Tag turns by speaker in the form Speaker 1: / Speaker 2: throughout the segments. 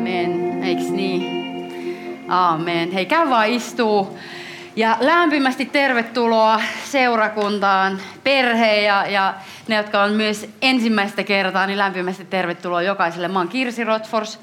Speaker 1: Aamen, eiks niin? Aamen. Hei, käy vaan istuu. Ja lämpimästi tervetuloa seurakuntaan, perhe ja, ja ne, jotka on myös ensimmäistä kertaa, niin lämpimästi tervetuloa jokaiselle. Mä oon Kirsi Rotfors.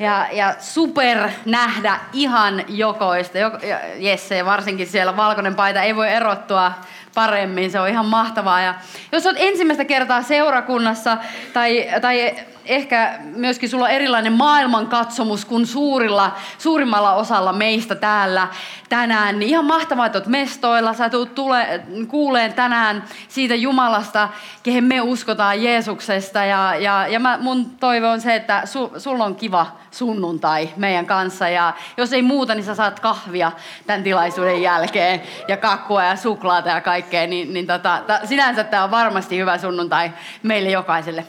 Speaker 1: Ja, ja super nähdä ihan jokoista. Joko, ja Jesse, varsinkin siellä valkoinen paita ei voi erottua paremmin. Se on ihan mahtavaa. Ja jos olet ensimmäistä kertaa seurakunnassa tai, tai ehkä myöskin sulla on erilainen maailmankatsomus kuin suurilla, suurimmalla osalla meistä täällä tänään. Niin ihan mahtavaa, että olet mestoilla. Sä tulet tule, kuuleen tänään siitä Jumalasta, kehen me uskotaan Jeesuksesta. Ja, ja, ja mä, mun toive on se, että su, sulla on kiva sunnuntai meidän kanssa. Ja jos ei muuta, niin sä saat kahvia tämän tilaisuuden jälkeen ja kakkua ja suklaata ja kaikkea. Niin, niin tota, sinänsä tämä on varmasti hyvä sunnuntai meille jokaiselle.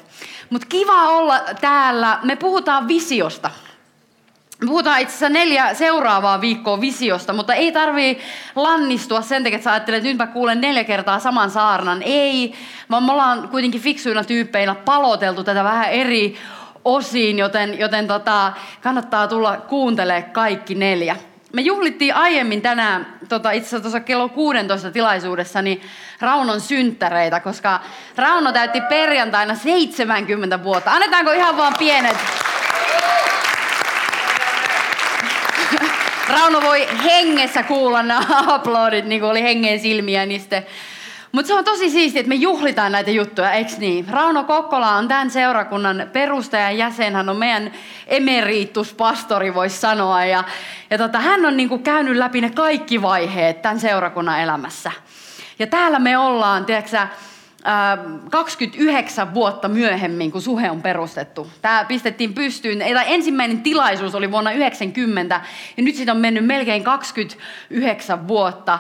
Speaker 1: Mutta kiva olla täällä. Me puhutaan visiosta. Me puhutaan itse asiassa neljä seuraavaa viikkoa visiosta, mutta ei tarvii lannistua sen takia, että sä ajattelet, että nyt mä kuulen neljä kertaa saman saarnan. Ei, vaan me ollaan kuitenkin fiksuina tyyppeinä paloteltu tätä vähän eri osiin, joten, joten tota, kannattaa tulla kuuntelemaan kaikki neljä. Me juhlittiin aiemmin tänään, tota, itse asiassa tuossa kello 16 tilaisuudessa, niin Raunon synttäreitä, koska Rauno täytti perjantaina 70 vuotta. Annetaanko ihan vaan pienet? Rauno voi hengessä kuulla nämä aplodit, niin kuin oli hengen silmiä, niin sitten mutta se on tosi siistiä, että me juhlitaan näitä juttuja, eikö niin? Rauno Kokkola on tämän seurakunnan perustajan jäsen, hän on meidän emerituspastori, voisi sanoa. Ja, ja tota, hän on niinku käynyt läpi ne kaikki vaiheet tämän seurakunnan elämässä. Ja täällä me ollaan, tiedätkö 29 vuotta myöhemmin, kun suhe on perustettu. Tämä pistettiin pystyyn, tai ensimmäinen tilaisuus oli vuonna 90, ja nyt siitä on mennyt melkein 29 vuotta.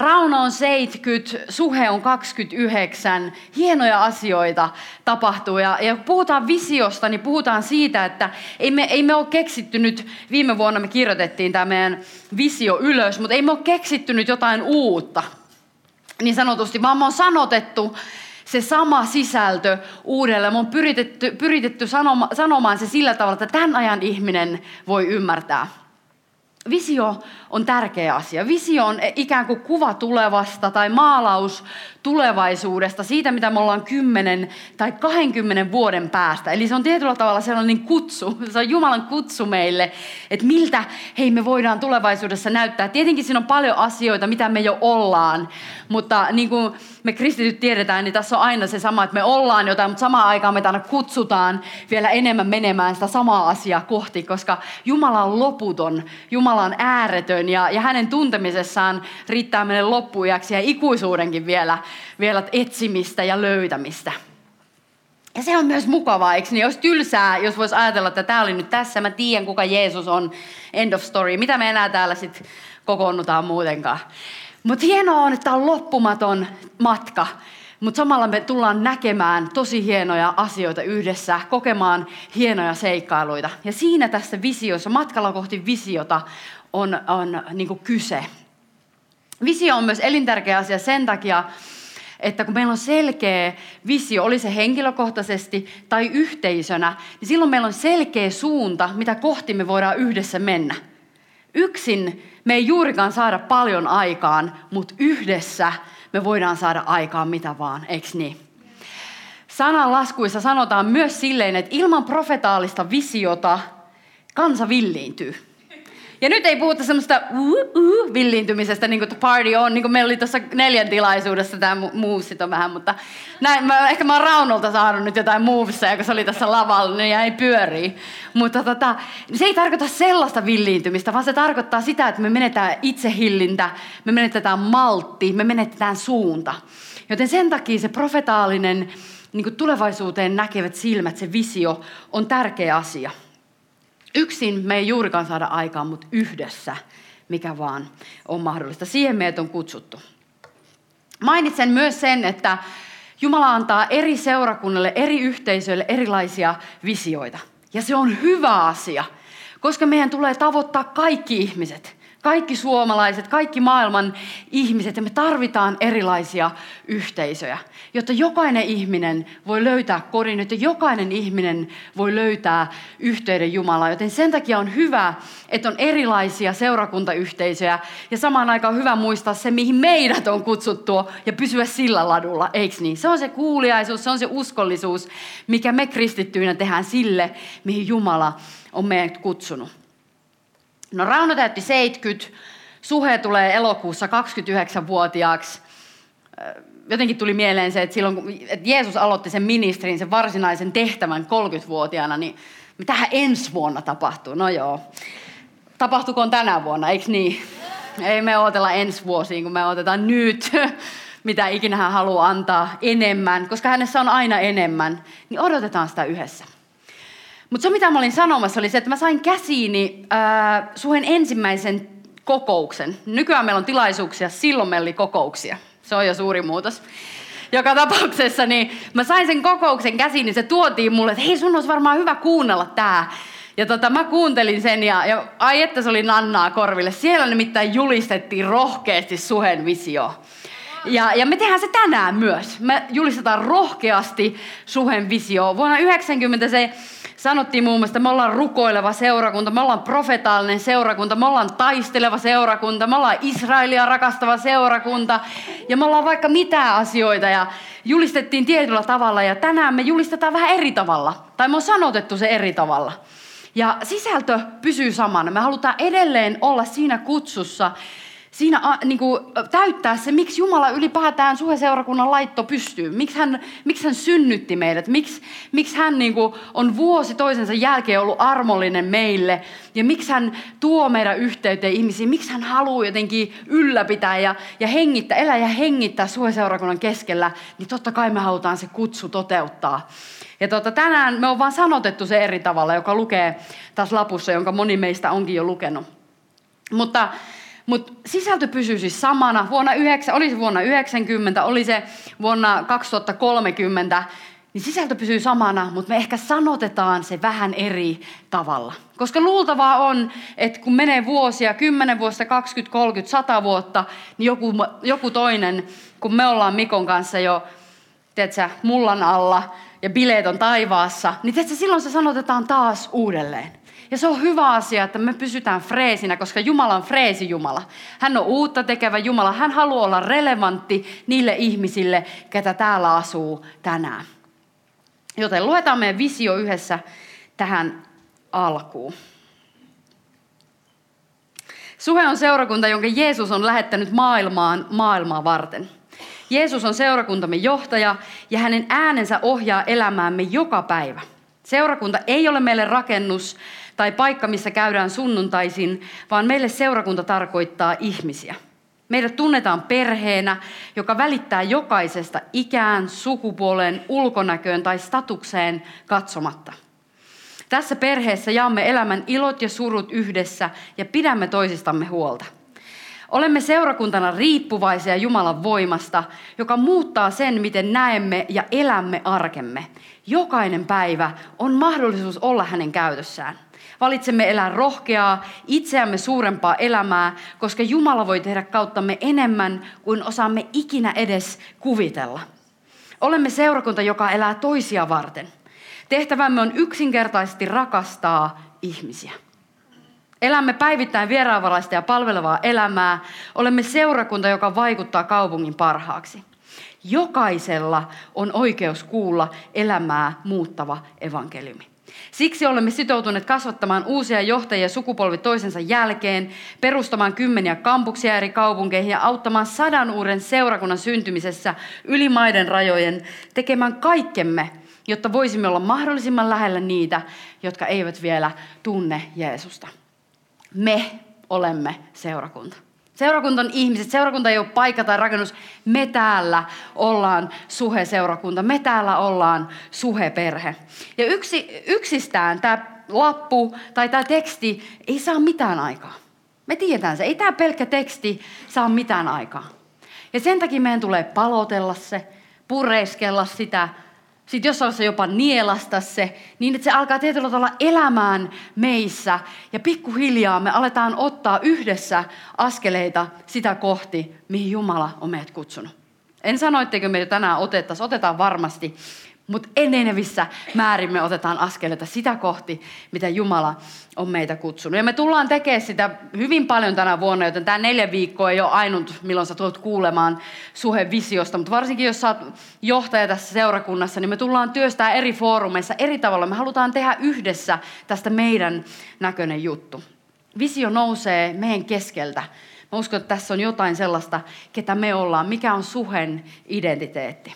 Speaker 1: Rauno on 70, Suhe on 29. Hienoja asioita tapahtuu. Ja, ja kun puhutaan visiosta, niin puhutaan siitä, että ei me, ei me ole keksitty nyt, viime vuonna me kirjoitettiin tämä meidän visio ylös, mutta ei me ole keksitty nyt jotain uutta. Niin sanotusti, vaan me on sanotettu se sama sisältö uudelleen. Me on pyritetty, pyritetty sanoma, sanomaan se sillä tavalla, että tämän ajan ihminen voi ymmärtää. Visio on tärkeä asia. Visio on ikään kuin kuva tulevasta tai maalaus tulevaisuudesta, siitä mitä me ollaan 10 tai 20 vuoden päästä. Eli se on tietyllä tavalla sellainen kutsu, se on Jumalan kutsu meille, että miltä hei me voidaan tulevaisuudessa näyttää. Tietenkin siinä on paljon asioita, mitä me jo ollaan, mutta niin kuin me kristityt tiedetään, niin tässä on aina se sama, että me ollaan jotain, mutta samaan aikaan me aina kutsutaan vielä enemmän menemään sitä samaa asiaa kohti, koska Jumala on loputon, Jumala on ääretön ja, ja hänen tuntemisessaan riittää meille loppujaksi ja ikuisuudenkin vielä, vielä etsimistä ja löytämistä. Ja se on myös mukavaa, eikö niin? Jos tylsää, jos voisi ajatella, että tämä oli nyt tässä, mä tiedän kuka Jeesus on, end of story. Mitä me enää täällä sitten kokoonnutaan muutenkaan. Mutta hienoa on, että on loppumaton matka. Mutta samalla me tullaan näkemään tosi hienoja asioita yhdessä, kokemaan hienoja seikkailuita. Ja siinä tässä visiossa, matkalla kohti visiota, on, on niin kyse. Visio on myös elintärkeä asia sen takia, että kun meillä on selkeä visio, oli se henkilökohtaisesti tai yhteisönä, niin silloin meillä on selkeä suunta, mitä kohti me voidaan yhdessä mennä. Yksin me ei juurikaan saada paljon aikaan, mutta yhdessä me voidaan saada aikaan mitä vaan, eikö niin? Sananlaskuissa sanotaan myös silleen, että ilman profetaalista visiota kansa villiintyy. Ja nyt ei puhuta semmoista uh, uh, villiintymisestä, niin kuin party on, niin kuin meillä oli tuossa neljän tilaisuudessa tämä muusit on vähän, mutta näin, mä, ehkä mä oon Raunolta saanut nyt jotain movesia, kun se oli tässä lavalla, niin jäi pyörii. Mutta tota, se ei tarkoita sellaista villiintymistä, vaan se tarkoittaa sitä, että me menetään itsehillintä, me menetetään maltti, me menetetään suunta. Joten sen takia se profetaalinen niin tulevaisuuteen näkevät silmät, se visio on tärkeä asia. Yksin me ei juurikaan saada aikaan, mutta yhdessä, mikä vaan on mahdollista. Siihen meidät on kutsuttu. Mainitsen myös sen, että Jumala antaa eri seurakunnille, eri yhteisöille erilaisia visioita. Ja se on hyvä asia, koska meidän tulee tavoittaa kaikki ihmiset. Kaikki suomalaiset, kaikki maailman ihmiset ja me tarvitaan erilaisia yhteisöjä, jotta jokainen ihminen voi löytää kodin, jotta jokainen ihminen voi löytää yhteyden Jumalaan. Joten sen takia on hyvä, että on erilaisia seurakuntayhteisöjä ja samaan aikaan on hyvä muistaa se, mihin meidät on kutsuttu ja pysyä sillä ladulla, eikö niin? Se on se kuuliaisuus, se on se uskollisuus, mikä me kristittyinä tehdään sille, mihin Jumala on meidät kutsunut. No Rauno täytti 70, Suhe tulee elokuussa 29-vuotiaaksi. Jotenkin tuli mieleen se, että silloin kun että Jeesus aloitti sen ministerin, sen varsinaisen tehtävän 30-vuotiaana, niin mitähän ensi vuonna tapahtuu? No joo. Tapahtukoon tänä vuonna, eikö niin? Ei me odotella ensi vuosiin, kun me otetaan nyt, mitä ikinä hän haluaa antaa enemmän, koska hänessä on aina enemmän, niin odotetaan sitä yhdessä. Mutta se, mitä mä olin sanomassa, oli se, että mä sain käsiini äh, suhen ensimmäisen kokouksen. Nykyään meillä on tilaisuuksia, silloin meillä oli kokouksia. Se on jo suuri muutos. Joka tapauksessa niin mä sain sen kokouksen käsiin, niin se tuotiin mulle, että hei sun olisi varmaan hyvä kuunnella tää. Ja tota, mä kuuntelin sen ja, ja ai että se oli nannaa korville. Siellä nimittäin julistettiin rohkeasti suhen visio. Ja, ja me tehdään se tänään myös. Me julistetaan rohkeasti suhen visio. Vuonna 90 se sanottiin muun muassa, että me ollaan rukoileva seurakunta, me ollaan profetaalinen seurakunta, me ollaan taisteleva seurakunta, me ollaan Israelia rakastava seurakunta ja me ollaan vaikka mitä asioita ja julistettiin tietyllä tavalla ja tänään me julistetaan vähän eri tavalla. Tai me on sanotettu se eri tavalla. Ja sisältö pysyy samana. Me halutaan edelleen olla siinä kutsussa, siinä niin kuin, täyttää se, miksi Jumala ylipäätään suheseurakunnan laitto pystyy. Miksi hän, miksi hän synnytti meidät. Miksi, miksi hän niin kuin, on vuosi toisensa jälkeen ollut armollinen meille. Ja miksi hän tuo meidän yhteyteen ihmisiin. Miksi hän haluaa jotenkin ylläpitää ja, ja hengittää, elää ja hengittää suheseurakunnan keskellä. Niin totta kai me halutaan se kutsu toteuttaa. Ja tota, tänään me on vaan sanotettu se eri tavalla, joka lukee tässä lapussa, jonka moni meistä onkin jo lukenut. Mutta mutta sisältö pysyy siis samana. Vuonna 9, oli se vuonna 90, oli se vuonna 2030, niin sisältö pysyy samana, mutta me ehkä sanotetaan se vähän eri tavalla. Koska luultavaa on, että kun menee vuosia, 10 vuotta, 20, 30, 100 vuotta, niin joku, joku toinen, kun me ollaan Mikon kanssa jo, tiedätkö, mullan alla ja bileet on taivaassa, niin tiedätkö, silloin se sanotetaan taas uudelleen. Ja se on hyvä asia, että me pysytään freesinä, koska Jumala on freesi Jumala. Hän on uutta tekevä Jumala. Hän haluaa olla relevantti niille ihmisille, ketä täällä asuu tänään. Joten luetaan meidän visio yhdessä tähän alkuun. Suhe on seurakunta, jonka Jeesus on lähettänyt maailmaan maailmaa varten. Jeesus on seurakuntamme johtaja ja hänen äänensä ohjaa elämäämme joka päivä. Seurakunta ei ole meille rakennus, tai paikka, missä käydään sunnuntaisin, vaan meille seurakunta tarkoittaa ihmisiä. Meidät tunnetaan perheenä, joka välittää jokaisesta ikään, sukupuoleen, ulkonäköön tai statukseen katsomatta. Tässä perheessä jaamme elämän ilot ja surut yhdessä ja pidämme toisistamme huolta. Olemme seurakuntana riippuvaisia Jumalan voimasta, joka muuttaa sen, miten näemme ja elämme arkemme. Jokainen päivä on mahdollisuus olla hänen käytössään. Valitsemme elää rohkeaa, itseämme suurempaa elämää, koska Jumala voi tehdä kauttamme enemmän kuin osaamme ikinä edes kuvitella. Olemme seurakunta, joka elää toisia varten. Tehtävämme on yksinkertaisesti rakastaa ihmisiä. Elämme päivittäin vieraanvaraista ja palvelevaa elämää. Olemme seurakunta, joka vaikuttaa kaupungin parhaaksi. Jokaisella on oikeus kuulla elämää muuttava evankeliumi. Siksi olemme sitoutuneet kasvattamaan uusia johtajia sukupolvi toisensa jälkeen, perustamaan kymmeniä kampuksia eri kaupunkeihin ja auttamaan sadan uuden seurakunnan syntymisessä yli maiden rajojen, tekemään kaikkemme, jotta voisimme olla mahdollisimman lähellä niitä, jotka eivät vielä tunne Jeesusta. Me olemme seurakunta. Seurakunta on ihmiset, seurakunta ei ole paikka tai rakennus. Me täällä ollaan suhe-seurakunta, me täällä ollaan suhe-perhe. Ja yksi, yksistään tämä lappu tai tämä teksti ei saa mitään aikaa. Me tiedetään se, ei tämä pelkkä teksti saa mitään aikaa. Ja sen takia meidän tulee palotella se, pureskella sitä, sitten jossain vaiheessa jopa nielasta se, niin että se alkaa tietyllä tavalla elämään meissä. Ja pikkuhiljaa me aletaan ottaa yhdessä askeleita sitä kohti, mihin Jumala on meidät kutsunut. En sano, etteikö me tänään otettaisiin, otetaan varmasti. Mutta enenevissä määrin me otetaan askeleita sitä kohti, mitä Jumala on meitä kutsunut. Ja me tullaan tekemään sitä hyvin paljon tänä vuonna, joten tämä neljä viikkoa ei ole ainut, milloin sä tulet kuulemaan suhevisiosta. Mutta varsinkin jos sä oot johtaja tässä seurakunnassa, niin me tullaan työstää eri foorumeissa eri tavalla. Me halutaan tehdä yhdessä tästä meidän näköinen juttu. Visio nousee meidän keskeltä. Mä uskon, että tässä on jotain sellaista, ketä me ollaan, mikä on suhen identiteetti.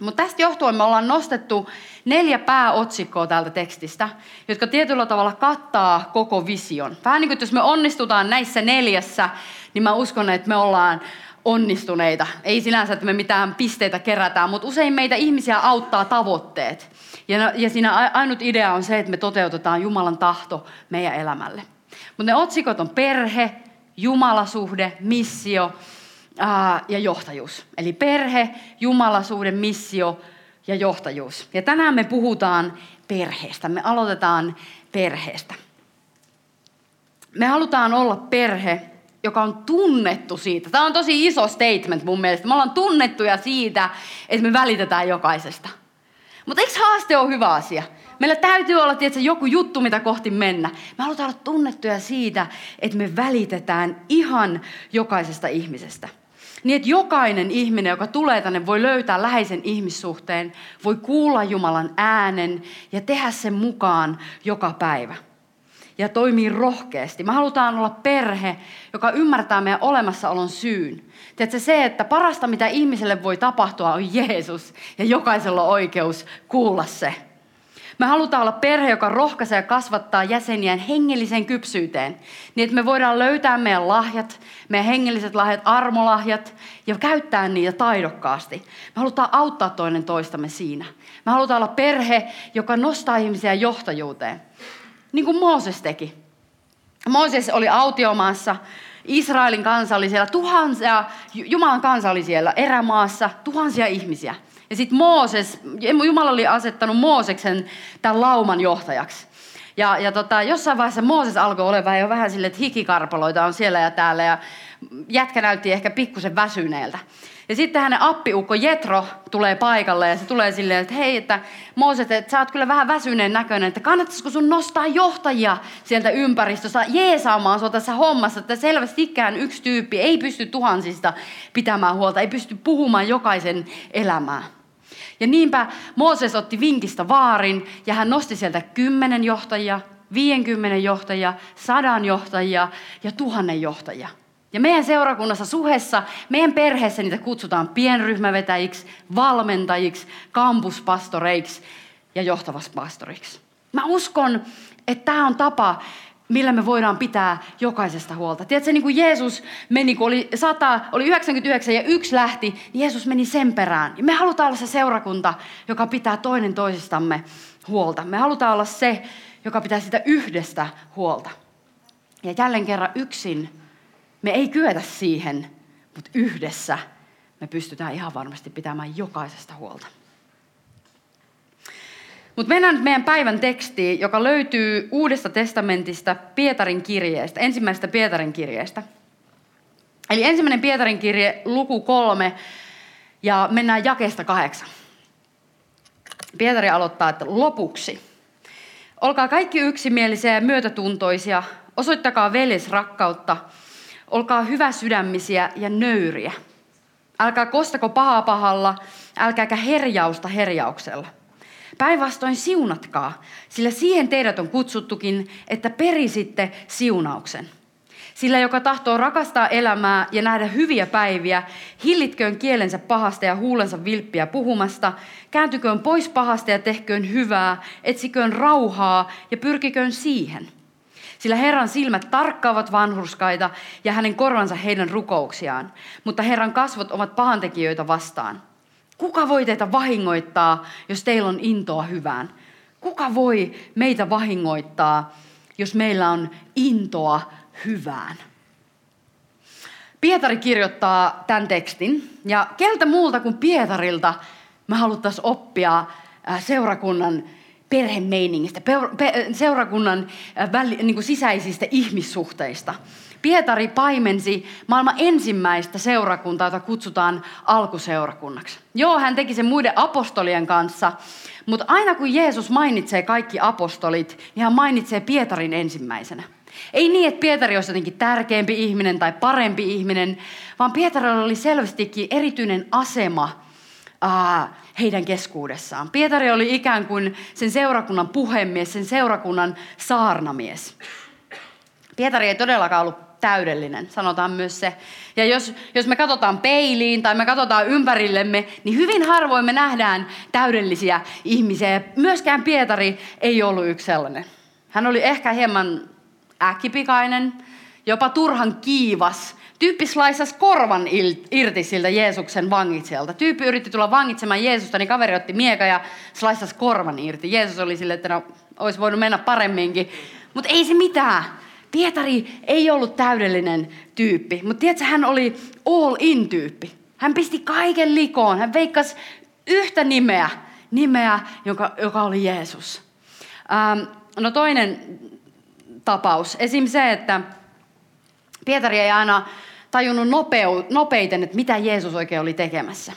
Speaker 1: Mutta tästä johtuen me ollaan nostettu neljä pääotsikkoa täältä tekstistä, jotka tietyllä tavalla kattaa koko vision. Vähän niin kuin, jos me onnistutaan näissä neljässä, niin mä uskon, että me ollaan onnistuneita. Ei sinänsä, että me mitään pisteitä kerätään, mutta usein meitä ihmisiä auttaa tavoitteet. Ja, ja siinä ainut idea on se, että me toteutetaan Jumalan tahto meidän elämälle. Mutta ne otsikot on perhe, Jumalasuhde, missio ja johtajuus. Eli perhe, jumalasuuden missio ja johtajuus. Ja tänään me puhutaan perheestä. Me aloitetaan perheestä. Me halutaan olla perhe, joka on tunnettu siitä. Tämä on tosi iso statement mun mielestä. Me ollaan tunnettuja siitä, että me välitetään jokaisesta. Mutta eikö haaste ole hyvä asia? Meillä täytyy olla tietysti, joku juttu, mitä kohti mennä. Me halutaan olla tunnettuja siitä, että me välitetään ihan jokaisesta ihmisestä. Niin että jokainen ihminen, joka tulee tänne, voi löytää läheisen ihmissuhteen, voi kuulla Jumalan äänen ja tehdä sen mukaan joka päivä. Ja toimii rohkeasti. Me halutaan olla perhe, joka ymmärtää meidän olemassaolon syyn. Tiedätkö, se, että parasta mitä ihmiselle voi tapahtua on Jeesus ja jokaisella on oikeus kuulla se. Me halutaan olla perhe, joka rohkaisee ja kasvattaa jäseniään hengelliseen kypsyyteen, niin että me voidaan löytää meidän lahjat, meidän hengelliset lahjat, armolahjat ja käyttää niitä taidokkaasti. Me halutaan auttaa toinen toistamme siinä. Me halutaan olla perhe, joka nostaa ihmisiä johtajuuteen, niin kuin Mooses teki. Mooses oli autiomaassa, Israelin kansa oli siellä, tuhansia, Jumalan kansa oli siellä erämaassa, tuhansia ihmisiä. Ja sitten Mooses, Jumala oli asettanut Mooseksen tämän lauman johtajaksi. Ja, ja tota, jossain vaiheessa Mooses alkoi olemaan jo vähän silleen, että hikikarpaloita on siellä ja täällä. Ja jätkä näytti ehkä pikkusen väsyneeltä. Ja sitten hänen appiukko Jetro tulee paikalle ja se tulee silleen, että hei, että Mooses, että sä oot kyllä vähän väsyneen näköinen, että kannattaisiko sun nostaa johtajia sieltä ympäristössä jeesaamaan sua tässä hommassa, että selvästikään yksi tyyppi ei pysty tuhansista pitämään huolta, ei pysty puhumaan jokaisen elämää. Ja niinpä Mooses otti vinkistä vaarin ja hän nosti sieltä kymmenen johtajia, 50 johtajia, sadan johtajia ja tuhannen johtajia. Ja meidän seurakunnassa suhessa, meidän perheessä niitä kutsutaan pienryhmävetäjiksi, valmentajiksi, kampuspastoreiksi ja johtavaspastoriksi. Mä uskon, että tämä on tapa, millä me voidaan pitää jokaisesta huolta. Tiedätkö, niin kuin Jeesus meni, kun oli 100, oli 99 ja yksi lähti, niin Jeesus meni sen perään. Ja me halutaan olla se seurakunta, joka pitää toinen toisistamme huolta. Me halutaan olla se, joka pitää sitä yhdestä huolta. Ja jälleen kerran yksin me ei kyetä siihen, mutta yhdessä me pystytään ihan varmasti pitämään jokaisesta huolta. Mutta mennään nyt meidän päivän tekstiin, joka löytyy Uudesta testamentista Pietarin kirjeestä, ensimmäisestä Pietarin kirjeestä. Eli ensimmäinen Pietarin kirje, luku kolme, ja mennään jakesta kahdeksan. Pietari aloittaa, että lopuksi. Olkaa kaikki yksimielisiä ja myötätuntoisia, osoittakaa veljesrakkautta, olkaa hyvä sydämisiä ja nöyriä. Älkää kostako pahaa pahalla, älkääkä herjausta herjauksella. Päinvastoin siunatkaa, sillä siihen teidät on kutsuttukin, että perisitte siunauksen. Sillä joka tahtoo rakastaa elämää ja nähdä hyviä päiviä, hillitköön kielensä pahasta ja huulensa vilppiä puhumasta, kääntyköön pois pahasta ja tehköön hyvää, etsiköön rauhaa ja pyrkiköön siihen. Sillä Herran silmät tarkkaavat vanhurskaita ja hänen korvansa heidän rukouksiaan, mutta Herran kasvot ovat pahantekijöitä vastaan. Kuka voi teitä vahingoittaa, jos teillä on intoa hyvään? Kuka voi meitä vahingoittaa, jos meillä on intoa hyvään? Pietari kirjoittaa tämän tekstin, ja keltä muulta kuin Pietarilta me haluttaisiin oppia äh, seurakunnan perhemeiningistä, seurakunnan äh, niin sisäisistä ihmissuhteista. Pietari paimensi maailman ensimmäistä seurakuntaa, jota kutsutaan alkuseurakunnaksi. Joo, hän teki sen muiden apostolien kanssa, mutta aina kun Jeesus mainitsee kaikki apostolit, niin hän mainitsee Pietarin ensimmäisenä. Ei niin, että Pietari olisi jotenkin tärkeämpi ihminen tai parempi ihminen, vaan Pietarilla oli selvästikin erityinen asema ää, heidän keskuudessaan. Pietari oli ikään kuin sen seurakunnan puhemies, sen seurakunnan saarnamies. Pietari ei todellakaan ollut täydellinen, sanotaan myös se. Ja jos, jos me katsotaan peiliin tai me katsotaan ympärillemme, niin hyvin harvoin me nähdään täydellisiä ihmisiä. myöskään Pietari ei ollut yksi sellainen. Hän oli ehkä hieman äkkipikainen, jopa turhan kiivas. Tyyppi slaisas korvan irti siltä Jeesuksen vangitsijalta. Tyyppi yritti tulla vangitsemaan Jeesusta, niin kaveri otti mieka ja slaisas korvan irti. Jeesus oli sille, että no, olisi voinut mennä paremminkin. Mutta ei se mitään. Pietari ei ollut täydellinen tyyppi, mutta tiedätkö, hän oli all in tyyppi. Hän pisti kaiken likoon. Hän veikkasi yhtä nimeä, nimeä, joka, joka oli Jeesus. Ähm, no toinen tapaus. Esim. se, että Pietari ei aina tajunnut nopeu, nopeiten, että mitä Jeesus oikein oli tekemässä.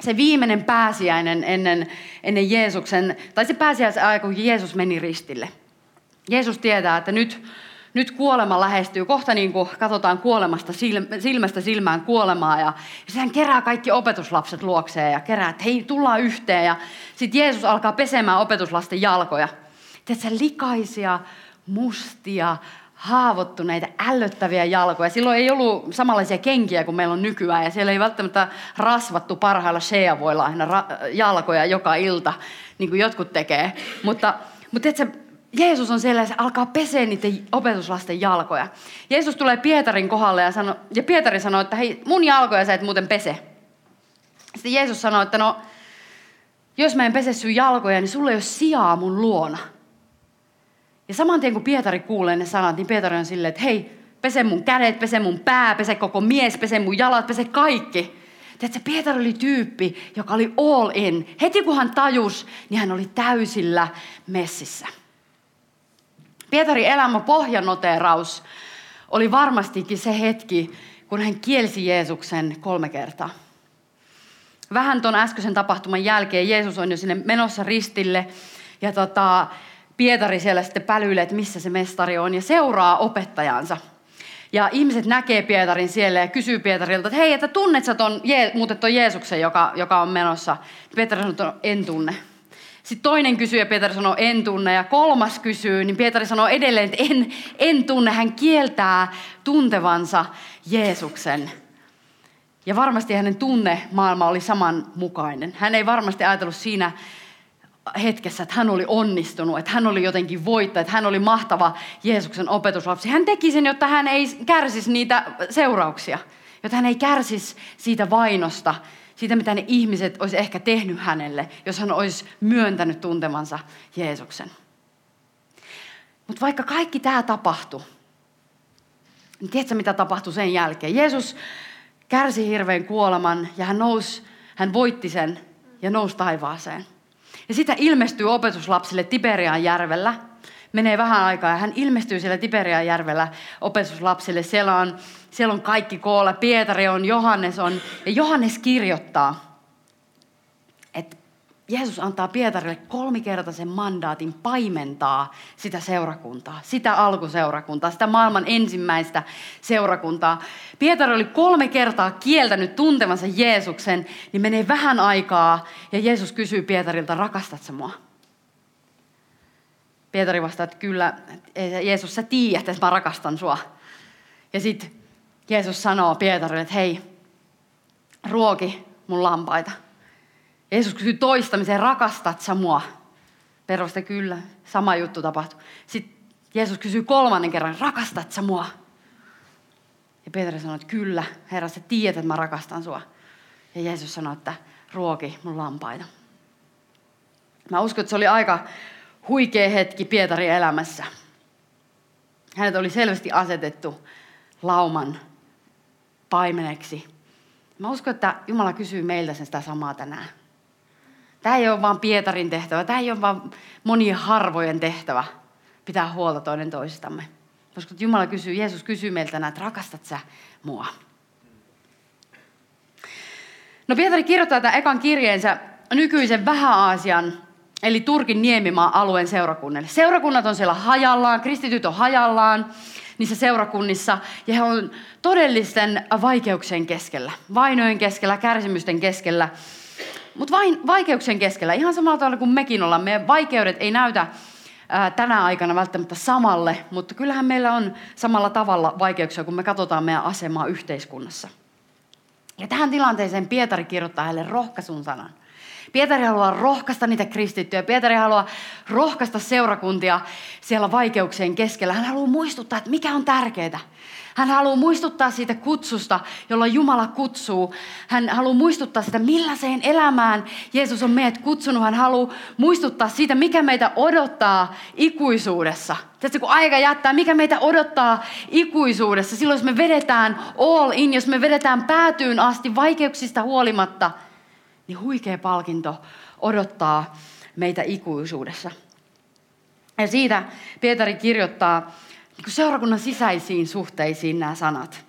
Speaker 1: Se viimeinen pääsiäinen ennen, ennen Jeesuksen, tai se pääsiäisaika, kun Jeesus meni ristille. Jeesus tietää, että nyt, nyt kuolema lähestyy. Kohta niin kuin katsotaan kuolemasta silmästä silmään kuolemaa. Ja, ja hän kerää kaikki opetuslapset luokseen ja kerää, että hei, tullaan yhteen. Ja sitten Jeesus alkaa pesemään opetuslasten jalkoja. Tiedätkö, likaisia, mustia, haavoittuneita, ällöttäviä jalkoja. Silloin ei ollut samanlaisia kenkiä kuin meillä on nykyään, ja siellä ei välttämättä rasvattu parhailla sheavoilla aina ra- jalkoja joka ilta, niin kuin jotkut tekee. Mutta, mutta tiedätkö, Jeesus on siellä ja se alkaa pesee niiden opetuslasten jalkoja. Jeesus tulee Pietarin kohdalle ja, sano, ja Pietari sanoo, että hei, mun jalkoja sä et muuten pese. Sitten Jeesus sanoi, että no, jos mä en pese sun jalkoja, niin sulle ei ole sijaa mun luona. Ja saman tien kun Pietari kuulee ne sanat, niin Pietari on silleen, että hei, pese mun kädet, pese mun pää, pese koko mies, pese mun jalat, pese kaikki. Tiedätkö, Pietari oli tyyppi, joka oli all in. Heti kun hän tajus, niin hän oli täysillä messissä. Pietari elämä pohjanoteeraus oli varmastikin se hetki, kun hän kielsi Jeesuksen kolme kertaa. Vähän tuon äskeisen tapahtuman jälkeen Jeesus on jo sinne menossa ristille ja tota, Pietari siellä sitten pälyilee, että missä se mestari on ja seuraa opettajansa. Ja ihmiset näkee Pietarin siellä ja kysyy Pietarilta, että hei, että tunnet sä ton, muuten ton Jeesuksen, joka, joka on menossa? Pietari sanoo, että en tunne. Sitten toinen kysyy ja Pietari sanoo, en tunne. Ja kolmas kysyy, niin Pietari sanoo edelleen, että en, en tunne. Hän kieltää tuntevansa Jeesuksen. Ja varmasti hänen tunnemaailma oli samanmukainen. Hän ei varmasti ajatellut siinä hetkessä, että hän oli onnistunut, että hän oli jotenkin voittaja, että hän oli mahtava Jeesuksen opetuslapsi. Hän teki sen, jotta hän ei kärsisi niitä seurauksia, jotta hän ei kärsisi siitä vainosta, siitä, mitä ne ihmiset olisi ehkä tehnyt hänelle, jos hän olisi myöntänyt tuntemansa Jeesuksen. Mutta vaikka kaikki tämä tapahtui, niin tiedätkö mitä tapahtui sen jälkeen? Jeesus kärsi hirveän kuoleman ja hän nousi, hän voitti sen ja nousi taivaaseen. Ja sitä ilmestyy opetuslapsille Tiberian järvellä. Menee vähän aikaa ja hän ilmestyy siellä Tiberian järvellä opetuslapsille. Siellä on siellä on kaikki koolla, Pietari on, Johannes on. Ja Johannes kirjoittaa, että Jeesus antaa Pietarille kolmikertaisen mandaatin paimentaa sitä seurakuntaa, sitä alkuseurakuntaa, sitä maailman ensimmäistä seurakuntaa. Pietari oli kolme kertaa kieltänyt tuntemansa Jeesuksen, niin menee vähän aikaa ja Jeesus kysyy Pietarilta, rakastatko mua? Pietari vastaa, että kyllä, Jeesus, sä tiedät, että mä rakastan sua. Ja sitten Jeesus sanoo Pietarille, että hei, ruoki mun lampaita. Jeesus kysyy toistamiseen, rakastat sä mua? Peruste kyllä, sama juttu tapahtui. Sitten Jeesus kysyy kolmannen kerran, rakastat sä mua? Ja Pietari sanoi, että kyllä, Herra, sä tiedät, että mä rakastan sua. Ja Jeesus sanoi, että ruoki mun lampaita. Mä uskon, että se oli aika huikea hetki Pietarin elämässä. Hänet oli selvästi asetettu lauman paimeneksi. Mä uskon, että Jumala kysyy meiltä sen sitä samaa tänään. Tämä ei ole vain Pietarin tehtävä, tämä ei ole vain monien harvojen tehtävä pitää huolta toinen toisistamme. Koska Jumala kysyy, Jeesus kysyy meiltä tänään, että rakastat sä mua? No Pietari kirjoittaa tämän ekan kirjeensä nykyisen Vähä-Aasian, eli Turkin niemimaan alueen seurakunnille. Seurakunnat on siellä hajallaan, kristityt on hajallaan niissä seurakunnissa, ja he on todellisten vaikeuksien keskellä, vainojen keskellä, kärsimysten keskellä. Mutta vain vaikeuksien keskellä, ihan samalla tavalla kuin mekin ollaan, meidän vaikeudet ei näytä tänä aikana välttämättä samalle, mutta kyllähän meillä on samalla tavalla vaikeuksia, kun me katsotaan meidän asemaa yhteiskunnassa. Ja tähän tilanteeseen Pietari kirjoittaa hänelle rohkaisun sanan. Pietari haluaa rohkaista niitä kristittyjä. Pietari haluaa rohkaista seurakuntia siellä vaikeuksien keskellä. Hän haluaa muistuttaa, että mikä on tärkeää. Hän haluaa muistuttaa siitä kutsusta, jolla Jumala kutsuu. Hän haluaa muistuttaa sitä, millaiseen elämään Jeesus on meidät kutsunut. Hän haluaa muistuttaa siitä, mikä meitä odottaa ikuisuudessa. Tiedätkö, kun aika jättää, mikä meitä odottaa ikuisuudessa. Silloin, jos me vedetään all in, jos me vedetään päätyyn asti vaikeuksista huolimatta, niin huikea palkinto odottaa meitä ikuisuudessa. Ja siitä Pietari kirjoittaa niin seurakunnan sisäisiin suhteisiin nämä sanat.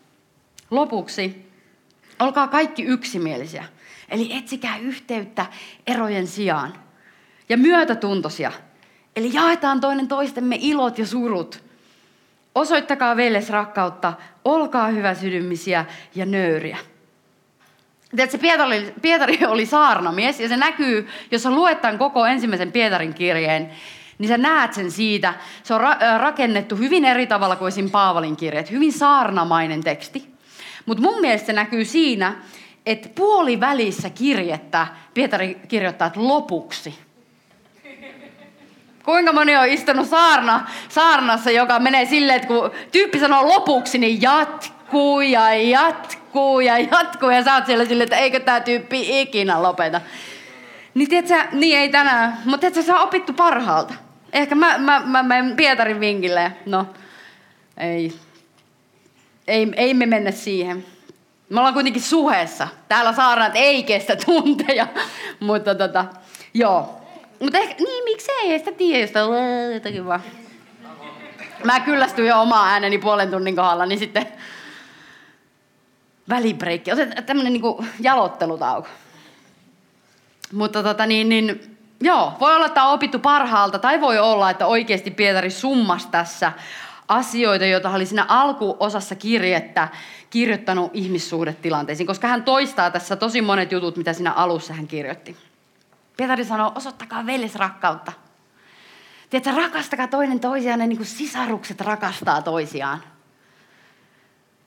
Speaker 1: Lopuksi, olkaa kaikki yksimielisiä. Eli etsikää yhteyttä erojen sijaan. Ja myötätuntoisia. Eli jaetaan toinen toistemme ilot ja surut. Osoittakaa veles rakkautta, olkaa hyväsydämisiä ja nöyriä. Tiedätkö, Pietari, Pietari oli saarnamies ja se näkyy, jos luetaan koko ensimmäisen Pietarin kirjeen, niin sä näet sen siitä. Se on ra- rakennettu hyvin eri tavalla kuin esim. Paavalin kirjeet. Hyvin saarnamainen teksti. Mutta mun mielestä se näkyy siinä, että puolivälissä kirjettä Pietari kirjoittaa, että lopuksi. Kuinka moni on istunut saarna, saarnassa, joka menee silleen, että kun tyyppi sanoo lopuksi, niin jatkuu ja jatkuu ja jatkuu. Ja sä oot siellä silleen, että eikö tämä tyyppi ikinä lopeta. Niin tiedätkö, niin ei tänään. Mutta tiedätkö, se on opittu parhaalta. Ehkä mä, mä, mä menen Pietarin vinkille. No, ei. ei. Ei me mennä siihen. Me ollaan kuitenkin suheessa. Täällä saarnat ei kestä tunteja. Mutta tota, joo. Mutta ehkä, niin miksei, ei sitä tiedä, josta jotakin vaan. Mä kyllästyin jo omaa ääneni puolen tunnin kohdalla, niin sitten välibreikki. Otetaan tämmönen niinku jalottelutauko. Mutta tota niin, niin joo, voi olla, että on opittu parhaalta, tai voi olla, että oikeasti Pietari summas tässä asioita, joita hän oli siinä alkuosassa kirjettä kirjoittanut ihmissuhdetilanteisiin, koska hän toistaa tässä tosi monet jutut, mitä siinä alussa hän kirjoitti. Pietari sanoo, osoittakaa velisrakkautta. Tiedätkö, rakastakaa toinen toisiaan, niin kuin sisarukset rakastaa toisiaan.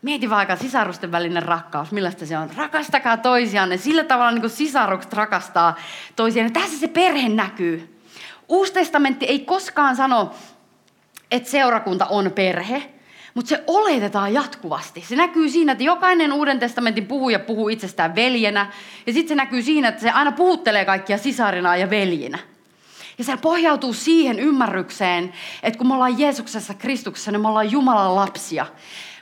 Speaker 1: Mieti vaikka sisarusten välinen rakkaus, millaista se on. Rakastakaa toisianne sillä tavalla, niin kuin sisarukset rakastaa toisiaan. Tässä se perhe näkyy. Uusi testamentti ei koskaan sano, että seurakunta on perhe, mutta se oletetaan jatkuvasti. Se näkyy siinä, että jokainen Uuden testamentin puhuja puhuu itsestään veljenä. Ja sitten se näkyy siinä, että se aina puhuttelee kaikkia sisarina ja veljinä. Ja se pohjautuu siihen ymmärrykseen, että kun me ollaan Jeesuksessa Kristuksessa, niin me ollaan Jumalan lapsia.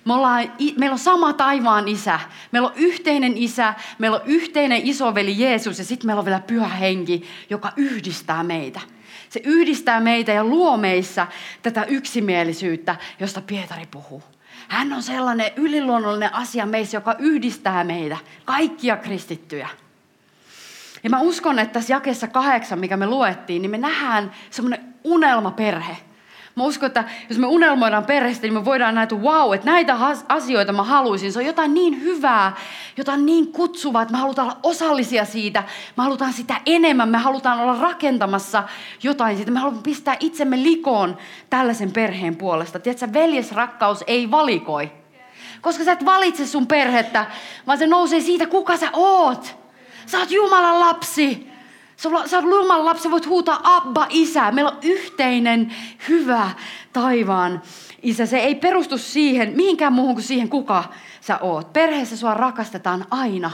Speaker 1: Me ollaan, meillä on sama taivaan isä. Meillä on yhteinen isä, meillä on yhteinen isoveli Jeesus ja sitten meillä on vielä pyhä henki, joka yhdistää meitä. Se yhdistää meitä ja luo meissä tätä yksimielisyyttä, josta Pietari puhuu. Hän on sellainen yliluonnollinen asia meissä, joka yhdistää meitä, kaikkia kristittyjä. Ja mä uskon, että tässä jakessa kahdeksan, mikä me luettiin, niin me nähdään semmoinen unelmaperhe – Mä uskon, että jos me unelmoidaan perheestä, niin me voidaan näitä, wow, että näitä asioita mä haluaisin. Se on jotain niin hyvää, jotain niin kutsuvaa, että me halutaan olla osallisia siitä. Me halutaan sitä enemmän, me halutaan olla rakentamassa jotain siitä. Me halutaan pistää itsemme likoon tällaisen perheen puolesta. Tiedätkö, veljesrakkaus ei valikoi. Koska sä et valitse sun perhettä, vaan se nousee siitä, kuka sä oot. Sä oot Jumalan lapsi. Sä oot Jumalan lapsi, voit huutaa Abba, isä. Meillä on yhteinen, hyvä taivaan isä. Se ei perustu siihen, mihinkään muuhun kuin siihen, kuka sä oot. Perheessä sua rakastetaan aina.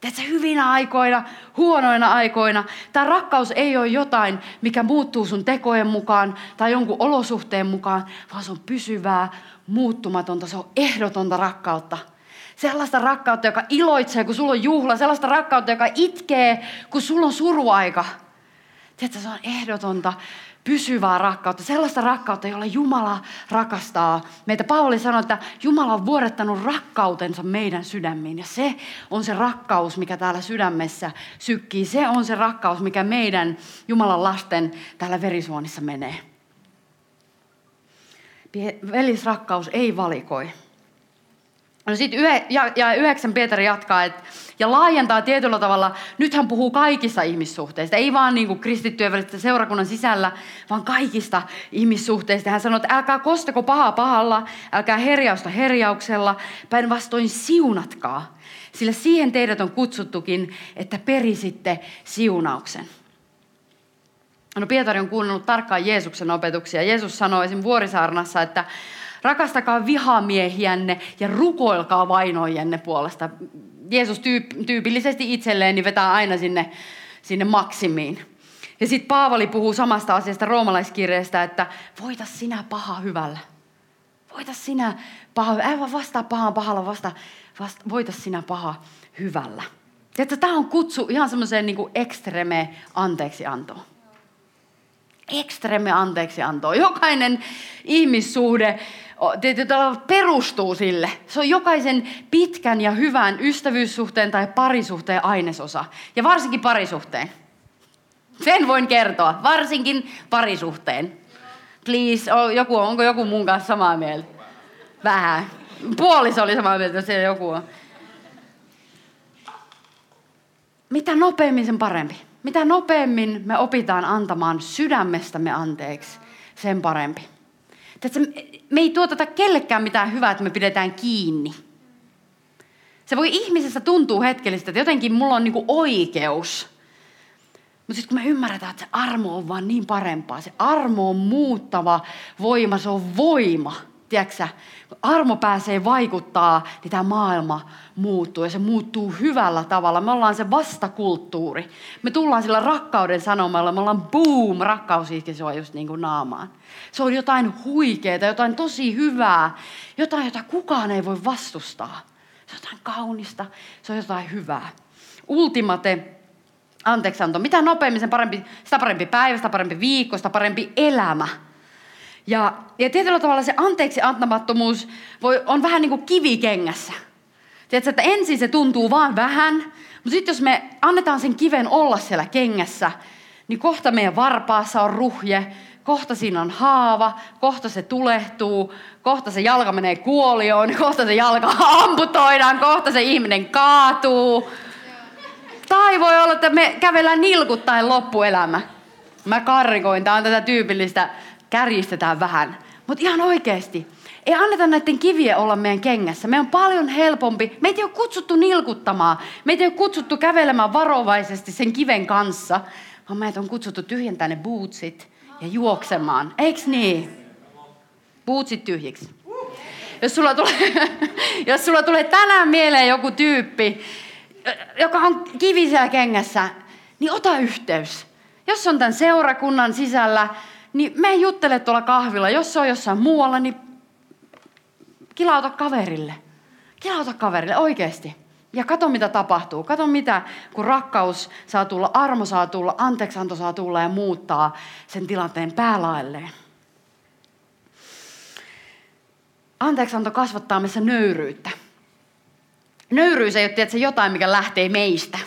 Speaker 1: Teetkö hyvinä aikoina, huonoina aikoina. Tämä rakkaus ei ole jotain, mikä muuttuu sun tekojen mukaan tai jonkun olosuhteen mukaan, vaan se on pysyvää, muuttumatonta, se on ehdotonta rakkautta. Sellaista rakkautta, joka iloitsee, kun sulla on juhla. Sellaista rakkautta, joka itkee, kun sulla on suruaika. Tiedätkö, se on ehdotonta, pysyvää rakkautta. Sellaista rakkautta, jolla Jumala rakastaa meitä. Paavali sanoi, että Jumala on vuorettanut rakkautensa meidän sydämiin. Ja se on se rakkaus, mikä täällä sydämessä sykkii. Se on se rakkaus, mikä meidän Jumalan lasten täällä verisuonissa menee. Velisrakkaus ei valikoi. No sitten yhe, ja, ja yhdeksän Pietari jatkaa, että ja laajentaa tietyllä tavalla, nyt hän puhuu kaikista ihmissuhteista, ei vaan niin kristittyjen välistä seurakunnan sisällä, vaan kaikista ihmissuhteista. Hän sanoo, että älkää kostako pahaa pahalla, älkää herjausta herjauksella, päinvastoin siunatkaa. Sillä siihen teidät on kutsuttukin, että perisitte siunauksen. No Pietari on kuunnellut tarkkaan Jeesuksen opetuksia. Jeesus sanoi esim. Vuorisaarnassa, että Rakastakaa vihamiehiänne ja rukoilkaa vainoijanne puolesta. Jeesus tyyp- tyypillisesti itselleen niin vetää aina sinne, sinne maksimiin. Ja sitten Paavali puhuu samasta asiasta roomalaiskirjeestä, että voita sinä paha hyvällä. Voita sinä paha, älä vastaa pahaan pahalla, vasta, vasta, voita sinä paha hyvällä. Tämä on kutsu ihan semmoiseen niin ekstreme anteeksiantoon ekstreme anteeksiantoa. Jokainen ihmissuhde perustuu sille. Se on jokaisen pitkän ja hyvän ystävyyssuhteen tai parisuhteen ainesosa. Ja varsinkin parisuhteen. Sen voin kertoa. Varsinkin parisuhteen. Please, joku, onko joku mun kanssa samaa mieltä? Vähän. Puoliso oli samaa mieltä, jos joku on. Mitä nopeammin, sen parempi. Mitä nopeammin me opitaan antamaan sydämestämme anteeksi, sen parempi. Tiedätkö, me ei tuoteta kellekään mitään hyvää, että me pidetään kiinni. Se voi ihmisessä tuntua hetkellistä, että jotenkin mulla on niinku oikeus. Mutta sitten kun me ymmärretään, että se armo on vaan niin parempaa, se armo on muuttava voima, se on voima – tiedätkö, kun armo pääsee vaikuttaa, niin tämä maailma muuttuu ja se muuttuu hyvällä tavalla. Me ollaan se vastakulttuuri. Me tullaan sillä rakkauden sanomalla, me ollaan boom, rakkaus iski sua just niin kuin naamaan. Se on jotain huikeaa, jotain tosi hyvää, jotain, jota kukaan ei voi vastustaa. Se on jotain kaunista, se on jotain hyvää. Ultimate anteeksianto. Mitä nopeammin, sen parempi, sitä parempi päivä, sitä parempi viikko, sitä parempi elämä – ja, ja tietyllä tavalla se anteeksi antamattomuus voi, on vähän niin kuin kivikengässä. Tiedätkö, että ensin se tuntuu vaan vähän, mutta sitten jos me annetaan sen kiven olla siellä kengässä, niin kohta meidän varpaassa on ruhje, kohta siinä on haava, kohta se tulehtuu, kohta se jalka menee kuolioon, kohta se jalka amputoidaan, kohta se ihminen kaatuu. Tai voi olla, että me kävellään nilkuttaen loppuelämä. Mä karrikoin, tämä on tätä tyypillistä kärjistetään vähän. Mutta ihan oikeasti, ei anneta näiden kivien olla meidän kengässä. Me on paljon helpompi. Meitä ei ole kutsuttu nilkuttamaan. Meitä ei ole kutsuttu kävelemään varovaisesti sen kiven kanssa, vaan meitä on kutsuttu tyhjentää ne bootsit ja juoksemaan. Eiks niin? Bootsit tyhjiksi. Jos sulla, tulee, jos sulla tulee tänään mieleen joku tyyppi, joka on kivisellä kengässä, niin ota yhteys. Jos on tämän seurakunnan sisällä, niin me juttele tuolla kahvilla. Jos se on jossain muualla, niin kilauta kaverille. Kilauta kaverille oikeasti. Ja kato mitä tapahtuu. Kato mitä, kun rakkaus saa tulla, armo saa tulla, anteeksanto saa tulla ja muuttaa sen tilanteen päälailleen. Anteeksanto kasvattaa meissä nöyryyttä. Nöyryys ei ole tietysti jotain, mikä lähtee meistä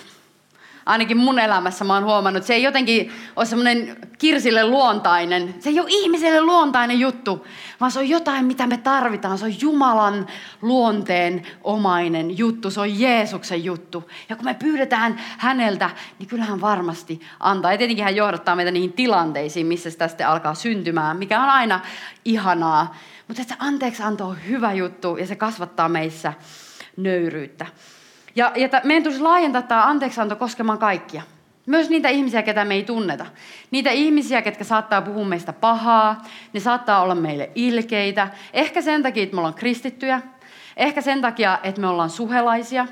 Speaker 1: ainakin mun elämässä mä oon huomannut, se ei jotenkin ole semmoinen kirsille luontainen, se ei ole ihmiselle luontainen juttu, vaan se on jotain, mitä me tarvitaan. Se on Jumalan luonteen omainen juttu, se on Jeesuksen juttu. Ja kun me pyydetään häneltä, niin kyllähän varmasti antaa. Ja tietenkin hän johdattaa meitä niihin tilanteisiin, missä sitä sitten alkaa syntymään, mikä on aina ihanaa. Mutta se anteeksi anto on hyvä juttu ja se kasvattaa meissä nöyryyttä. Ja, ja t- meidän tulisi laajentaa tämä anteeksianto koskemaan kaikkia. Myös niitä ihmisiä, ketä me ei tunneta. Niitä ihmisiä, ketkä saattaa puhua meistä pahaa, ne saattaa olla meille ilkeitä. Ehkä sen takia, että me ollaan kristittyjä. Ehkä sen takia, että me ollaan suhelaisia.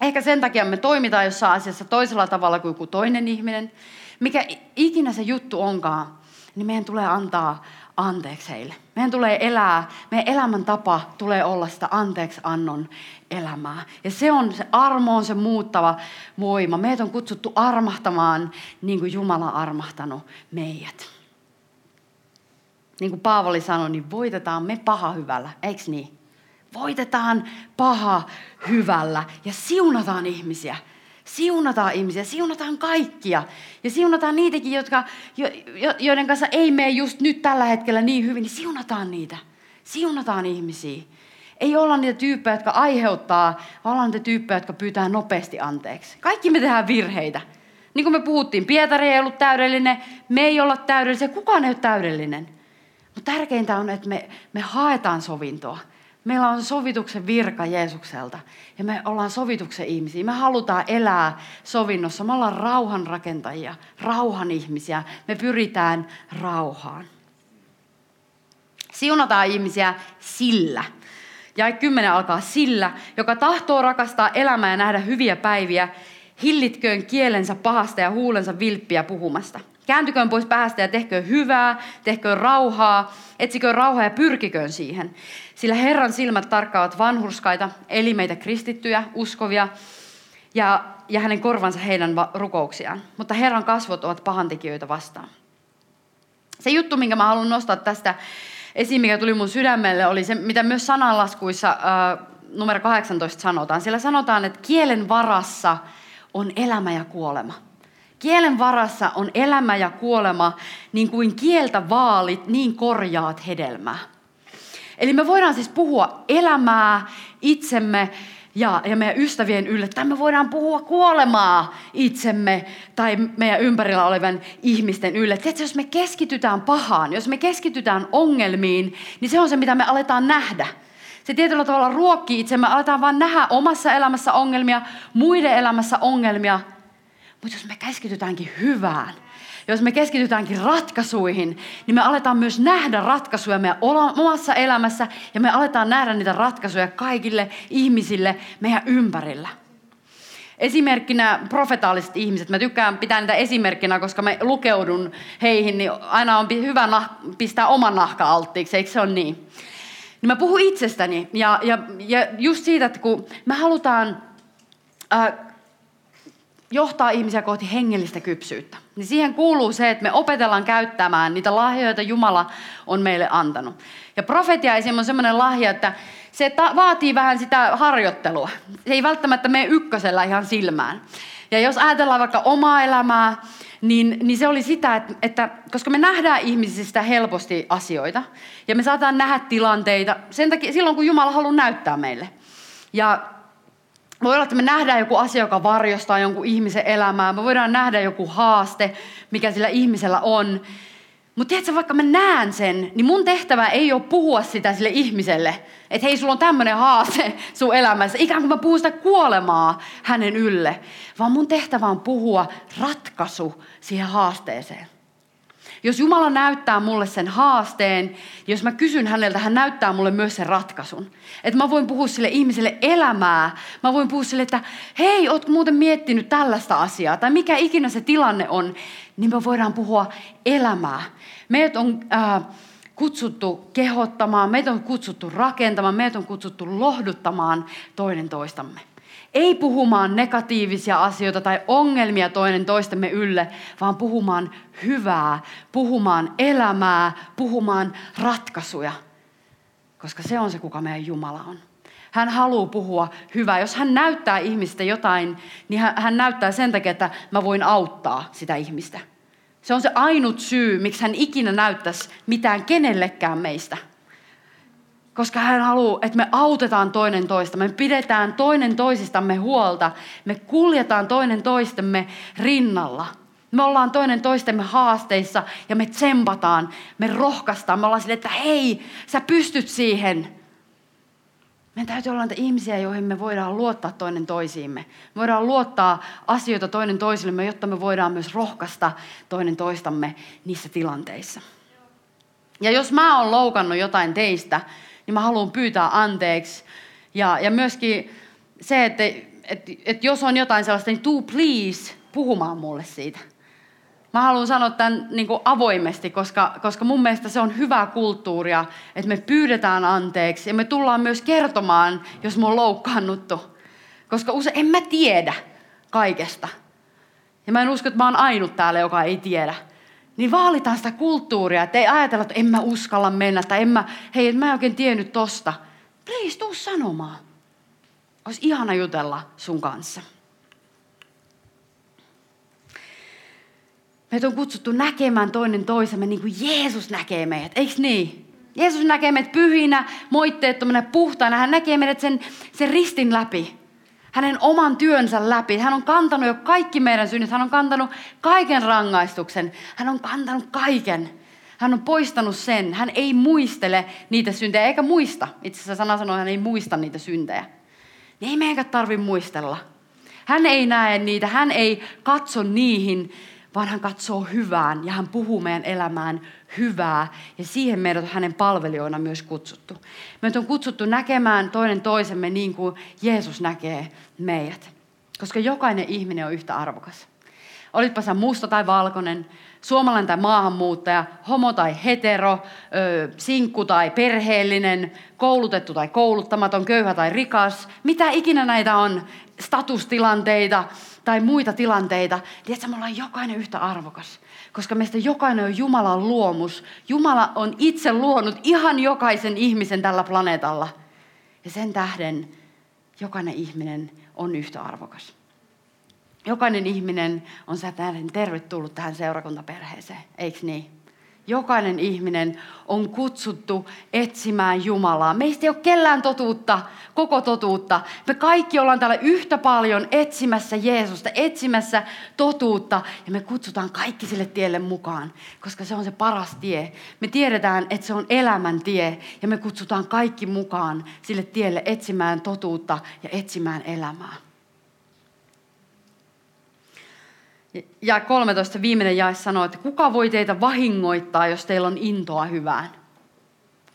Speaker 1: Ehkä sen takia me toimitaan jossain asiassa toisella tavalla kuin joku toinen ihminen. Mikä ikinä se juttu onkaan, niin meidän tulee antaa anteeksi heille. Meidän tulee elää, meidän elämäntapa tulee olla sitä anteeksi annon elämää. Ja se on se armo, on se muuttava voima. Meitä on kutsuttu armahtamaan niin kuin Jumala armahtanut meidät. Niin kuin Paavali sanoi, niin voitetaan me paha hyvällä, eikö niin? Voitetaan paha hyvällä ja siunataan ihmisiä. Siunataan ihmisiä, siunataan kaikkia. Ja siunataan niitäkin, jotka, jo, joiden kanssa ei mene just nyt tällä hetkellä niin hyvin, niin siunataan niitä. Siunataan ihmisiä. Ei olla niitä tyyppejä, jotka aiheuttaa, vaan ollaan niitä tyyppejä, jotka pyytää nopeasti anteeksi. Kaikki me tehdään virheitä. Niin kuin me puhuttiin, Pietari ei ollut täydellinen, me ei olla täydellisiä, kukaan ei ole täydellinen. Mutta tärkeintä on, että me, me haetaan sovintoa. Meillä on sovituksen virka Jeesukselta ja me ollaan sovituksen ihmisiä. Me halutaan elää sovinnossa. Me ollaan rauhan rakentajia, rauhan ihmisiä. Me pyritään rauhaan. Siunataan ihmisiä sillä. Ja kymmenen alkaa sillä, joka tahtoo rakastaa elämää ja nähdä hyviä päiviä, hillitköön kielensä pahasta ja huulensa vilppiä puhumasta. Kääntyköön pois päästä ja tehköön hyvää, tehköön rauhaa, etsiköön rauhaa ja pyrkiköön siihen. Sillä Herran silmät tarkkaavat vanhurskaita, eli meitä kristittyjä, uskovia, ja, ja hänen korvansa heidän rukouksiaan. Mutta Herran kasvot ovat pahantekijöitä vastaan. Se juttu, minkä mä haluan nostaa tästä esiin, mikä tuli mun sydämelle, oli se, mitä myös sananlaskuissa äh, numero 18 sanotaan. Siellä sanotaan, että kielen varassa on elämä ja kuolema. Kielen varassa on elämä ja kuolema, niin kuin kieltä vaalit, niin korjaat hedelmää. Eli me voidaan siis puhua elämää itsemme ja, ja meidän ystävien ylle, tai me voidaan puhua kuolemaa itsemme tai meidän ympärillä olevan ihmisten ylle. Tiedätkö, jos me keskitytään pahaan, jos me keskitytään ongelmiin, niin se on se, mitä me aletaan nähdä. Se tietyllä tavalla ruokkii itsemme, aletaan vaan nähdä omassa elämässä ongelmia, muiden elämässä ongelmia. Mutta jos me keskitytäänkin hyvään, jos me keskitytäänkin ratkaisuihin, niin me aletaan myös nähdä ratkaisuja meidän omassa elämässä ja me aletaan nähdä niitä ratkaisuja kaikille ihmisille meidän ympärillä. Esimerkkinä profetaaliset ihmiset. Mä tykkään pitää niitä esimerkkinä, koska mä lukeudun heihin, niin aina on hyvä pistää oman nahka alttiiksi, eikö se ole niin? Niin mä puhun itsestäni ja, ja, ja just siitä, että kun me halutaan äh, johtaa ihmisiä kohti hengellistä kypsyyttä. Niin siihen kuuluu se, että me opetellaan käyttämään niitä lahjoja, joita Jumala on meille antanut. Ja profetia esim. on semmoinen lahja, että se ta- vaatii vähän sitä harjoittelua. Se ei välttämättä mene ykkösellä ihan silmään. Ja jos ajatellaan vaikka omaa elämää, niin, niin se oli sitä, että, että koska me nähdään ihmisistä helposti asioita, ja me saataan nähdä tilanteita sen takia, silloin, kun Jumala haluaa näyttää meille. Ja voi olla, että me nähdään joku asia, joka varjostaa jonkun ihmisen elämää. Me voidaan nähdä joku haaste, mikä sillä ihmisellä on. Mutta tiedätkö, vaikka mä näen sen, niin mun tehtävä ei ole puhua sitä sille ihmiselle. Että hei, sulla on tämmöinen haaste sun elämässä. Ikään kuin mä puhun sitä kuolemaa hänen ylle. Vaan mun tehtävä on puhua ratkaisu siihen haasteeseen. Jos Jumala näyttää mulle sen haasteen, jos mä kysyn häneltä, hän näyttää mulle myös sen ratkaisun. Että mä voin puhua sille ihmiselle elämää. Mä voin puhua sille, että hei, oot muuten miettinyt tällaista asiaa. Tai mikä ikinä se tilanne on, niin me voidaan puhua elämää. Meidät on äh, kutsuttu kehottamaan, meitä on kutsuttu rakentamaan, meitä on kutsuttu lohduttamaan toinen toistamme. Ei puhumaan negatiivisia asioita tai ongelmia toinen toistemme ylle, vaan puhumaan hyvää, puhumaan elämää, puhumaan ratkaisuja. Koska se on se, kuka meidän Jumala on. Hän haluaa puhua hyvää. Jos hän näyttää ihmistä jotain, niin hän näyttää sen takia, että mä voin auttaa sitä ihmistä. Se on se ainut syy, miksi hän ikinä näyttäisi mitään kenellekään meistä koska hän haluaa, että me autetaan toinen toista, me pidetään toinen toisistamme huolta, me kuljetaan toinen toistemme rinnalla. Me ollaan toinen toistemme haasteissa ja me tsempataan, me rohkaistaan, me ollaan sille, että hei, sä pystyt siihen. Meidän täytyy olla niitä ihmisiä, joihin me voidaan luottaa toinen toisiimme. Me voidaan luottaa asioita toinen toisillemme, jotta me voidaan myös rohkaista toinen toistamme niissä tilanteissa. Ja jos mä oon loukannut jotain teistä, niin mä haluan pyytää anteeksi. Ja, ja myöskin se, että, että, että jos on jotain sellaista, niin tuu please puhumaan mulle siitä. Mä haluan sanoa tämän niin kuin avoimesti, koska, koska mun mielestä se on hyvää kulttuuria, että me pyydetään anteeksi ja me tullaan myös kertomaan, jos me on loukkaannuttu. Koska usein en mä tiedä kaikesta. Ja mä en usko, että mä oon ainut täällä, joka ei tiedä. Niin vaalitaan sitä kulttuuria, että ei ajatella, että en mä uskalla mennä tai en mä, hei, mä en oikein tiennyt tosta. Please, tuu sanomaan. Olisi ihana jutella sun kanssa. Meitä on kutsuttu näkemään toinen toisemme niin kuin Jeesus näkee meidät, eikö niin? Jeesus näkee meidät pyhinä, moitteettomina, puhtaina. Hän näkee meidät sen, sen ristin läpi. Hänen oman työnsä läpi. Hän on kantanut jo kaikki meidän synnit. Hän on kantanut kaiken rangaistuksen. Hän on kantanut kaiken. Hän on poistanut sen. Hän ei muistele niitä syntejä, eikä muista. Itse asiassa sana sanoo, että hän ei muista niitä syntejä. Niin ei meidänkään tarvitse muistella. Hän ei näe niitä, hän ei katso niihin, vaan hän katsoo hyvään ja hän puhuu meidän elämään hyvää. Ja siihen meidät on hänen palvelijoina myös kutsuttu. Meidät on kutsuttu näkemään toinen toisemme niin kuin Jeesus näkee meidät. Koska jokainen ihminen on yhtä arvokas. Olitpa sä musta tai valkoinen, suomalainen tai maahanmuuttaja, homo tai hetero, sinkku tai perheellinen, koulutettu tai kouluttamaton, köyhä tai rikas, mitä ikinä näitä on, statustilanteita, tai muita tilanteita, tiedätkö, me ollaan jokainen yhtä arvokas. Koska meistä jokainen on Jumalan luomus. Jumala on itse luonut ihan jokaisen ihmisen tällä planeetalla. Ja sen tähden jokainen ihminen on yhtä arvokas. Jokainen ihminen on sä tervetullut tähän seurakuntaperheeseen, eikö niin? Jokainen ihminen on kutsuttu etsimään Jumalaa. Meistä ei ole kellään totuutta, koko totuutta. Me kaikki ollaan täällä yhtä paljon etsimässä Jeesusta, etsimässä totuutta. Ja me kutsutaan kaikki sille tielle mukaan, koska se on se paras tie. Me tiedetään, että se on elämän tie. Ja me kutsutaan kaikki mukaan sille tielle etsimään totuutta ja etsimään elämää. Ja 13 viimeinen jae sanoo, että kuka voi teitä vahingoittaa, jos teillä on intoa hyvään?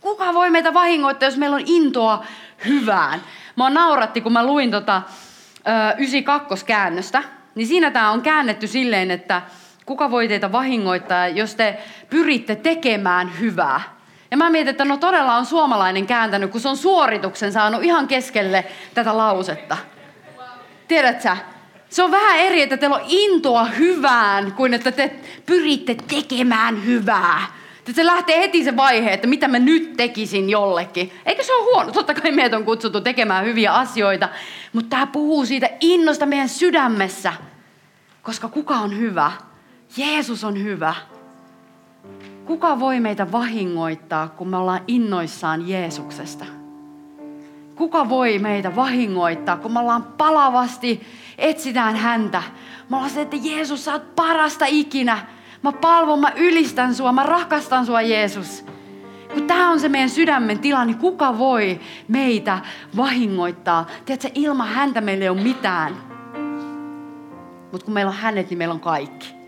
Speaker 1: Kuka voi meitä vahingoittaa, jos meillä on intoa hyvään? Mä nauratti, kun mä luin tota, ö, 92 käännöstä, niin siinä tämä on käännetty silleen, että kuka voi teitä vahingoittaa, jos te pyritte tekemään hyvää. Ja mä mietin, että no todella on suomalainen kääntänyt, kun se on suorituksen saanut ihan keskelle tätä lausetta. Tiedätkö se on vähän eri, että teillä on intoa hyvään, kuin että te pyritte tekemään hyvää. Että se lähtee heti se vaihe, että mitä mä nyt tekisin jollekin. Eikö se ole huono? Totta kai meitä on kutsuttu tekemään hyviä asioita. Mutta tämä puhuu siitä innosta meidän sydämessä. Koska kuka on hyvä? Jeesus on hyvä. Kuka voi meitä vahingoittaa, kun me ollaan innoissaan Jeesuksesta? Kuka voi meitä vahingoittaa, kun me ollaan palavasti etsitään häntä. Mä ollaan se, että Jeesus, sä oot parasta ikinä. Mä palvon, mä ylistän sua, mä rakastan sua Jeesus. Kun tämä on se meidän sydämen tila, niin kuka voi meitä vahingoittaa? Tiedätkö, ilman häntä meillä ei ole mitään. Mutta kun meillä on hänet, niin meillä on kaikki.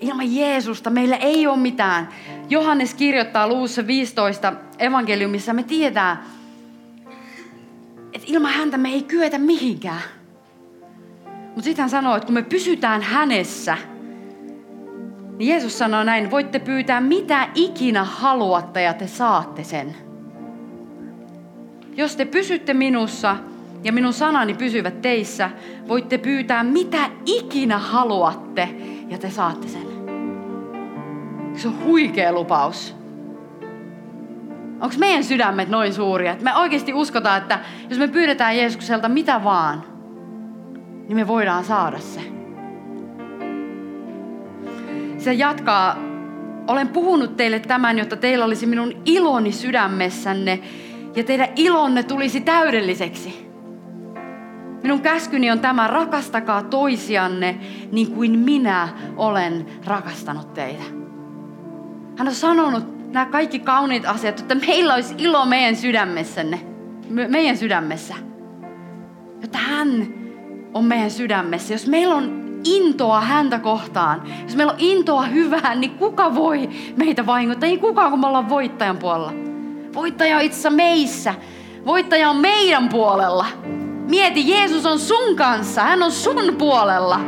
Speaker 1: Ilman Jeesusta meillä ei ole mitään. Johannes kirjoittaa luussa 15 evankeliumissa, me tietää, että ilman häntä me ei kyetä mihinkään. Mutta sitten hän sanoo, että kun me pysytään hänessä, niin Jeesus sanoo näin, voitte pyytää mitä ikinä haluatte ja te saatte sen. Jos te pysytte minussa ja minun sanani pysyvät teissä, voitte pyytää mitä ikinä haluatte ja te saatte sen. Se on huikea lupaus. Onko meidän sydämet noin suuria, me oikeasti uskotaan, että jos me pyydetään Jeesukselta mitä vaan, niin me voidaan saada se. Se jatkaa, olen puhunut teille tämän, jotta teillä olisi minun iloni sydämessänne ja teidän ilonne tulisi täydelliseksi. Minun käskyni on tämä, rakastakaa toisianne niin kuin minä olen rakastanut teitä. Hän on sanonut nämä kaikki kauniit asiat, että meillä olisi ilo meidän sydämessänne, me, meidän sydämessä. Jotta hän on meidän sydämessä. Jos meillä on intoa häntä kohtaan, jos meillä on intoa hyvään, niin kuka voi meitä vahingoittaa? Ei kukaan, kun me ollaan voittajan puolella. Voittaja on itse meissä. Voittaja on meidän puolella. Mieti, Jeesus on sun kanssa. Hän on sun puolella.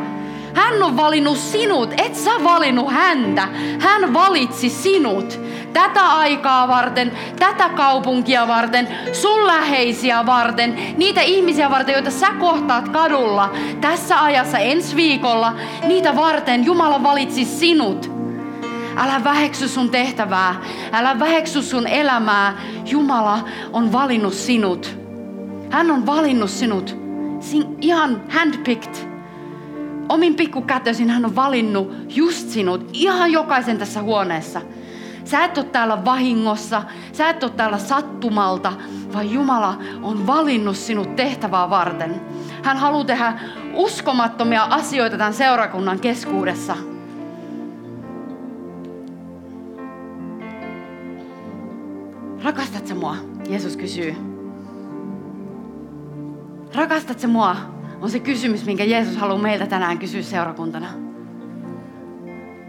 Speaker 1: Hän on valinnut sinut, et sä valinnut häntä. Hän valitsi sinut tätä aikaa varten, tätä kaupunkia varten, sun läheisiä varten, niitä ihmisiä varten, joita sä kohtaat kadulla tässä ajassa ensi viikolla, niitä varten Jumala valitsi sinut. Älä väheksy sun tehtävää, älä väheksy sun elämää. Jumala on valinnut sinut. Hän on valinnut sinut. Sin, ihan handpicked omin pikkukätösin hän on valinnut just sinut, ihan jokaisen tässä huoneessa. Sä et ole täällä vahingossa, sä et ole täällä sattumalta, vaan Jumala on valinnut sinut tehtävää varten. Hän haluaa tehdä uskomattomia asioita tämän seurakunnan keskuudessa. Rakastat sä mua? Jeesus kysyy. Rakastat sä mua? On se kysymys, minkä Jeesus haluaa meiltä tänään kysyä seurakuntana.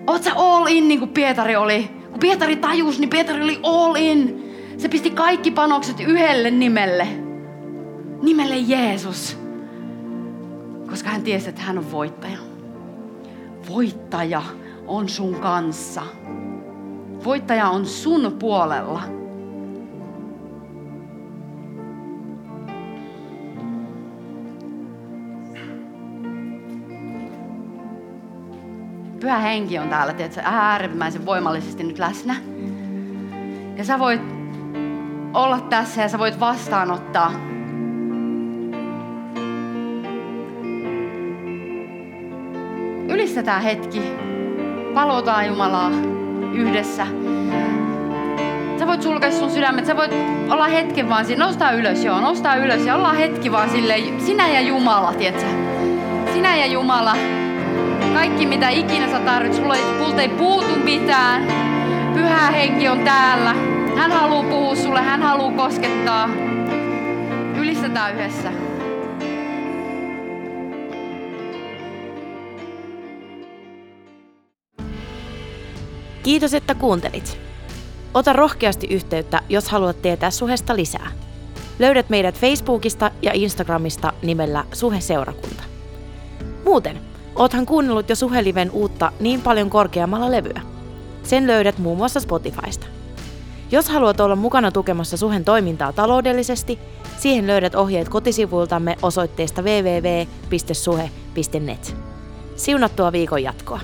Speaker 1: Oot sä all in niin kuin Pietari oli? Kun Pietari tajusi, niin Pietari oli all in. Se pisti kaikki panokset yhdelle nimelle. Nimelle Jeesus. Koska hän tiesi, että hän on voittaja. Voittaja on sun kanssa. Voittaja on sun puolella. Pyhä henki on täällä, tiedätkö, äärimmäisen voimallisesti nyt läsnä. Ja sä voit olla tässä ja sä voit vastaanottaa. Ylistetään hetki. Palotaan Jumalaa yhdessä. Sä voit sulkea sun sydämet, sä voit olla hetken vaan siinä, nostaa ylös, joo, nostaa ylös ja ollaan hetki vaan sille, sinä ja Jumala, tiedätkö? Sinä ja Jumala. Kaikki mitä ikinä sä tarvitset, sulla ei, sulta ei puutu mitään. Pyhä henki on täällä. Hän haluaa puhua sulle, hän haluaa koskettaa. Ylistetään yhdessä.
Speaker 2: Kiitos, että kuuntelit. Ota rohkeasti yhteyttä, jos haluat tietää suhesta lisää. Löydät meidät Facebookista ja Instagramista nimellä Suhe-seurakunta. Muuten, Oothan kuunnellut jo Suheliven uutta niin paljon korkeammalla levyä. Sen löydät muun muassa Spotifysta. Jos haluat olla mukana tukemassa Suhen toimintaa taloudellisesti, siihen löydät ohjeet kotisivuiltamme osoitteesta www.suhe.net. Siunattua viikon jatkoa!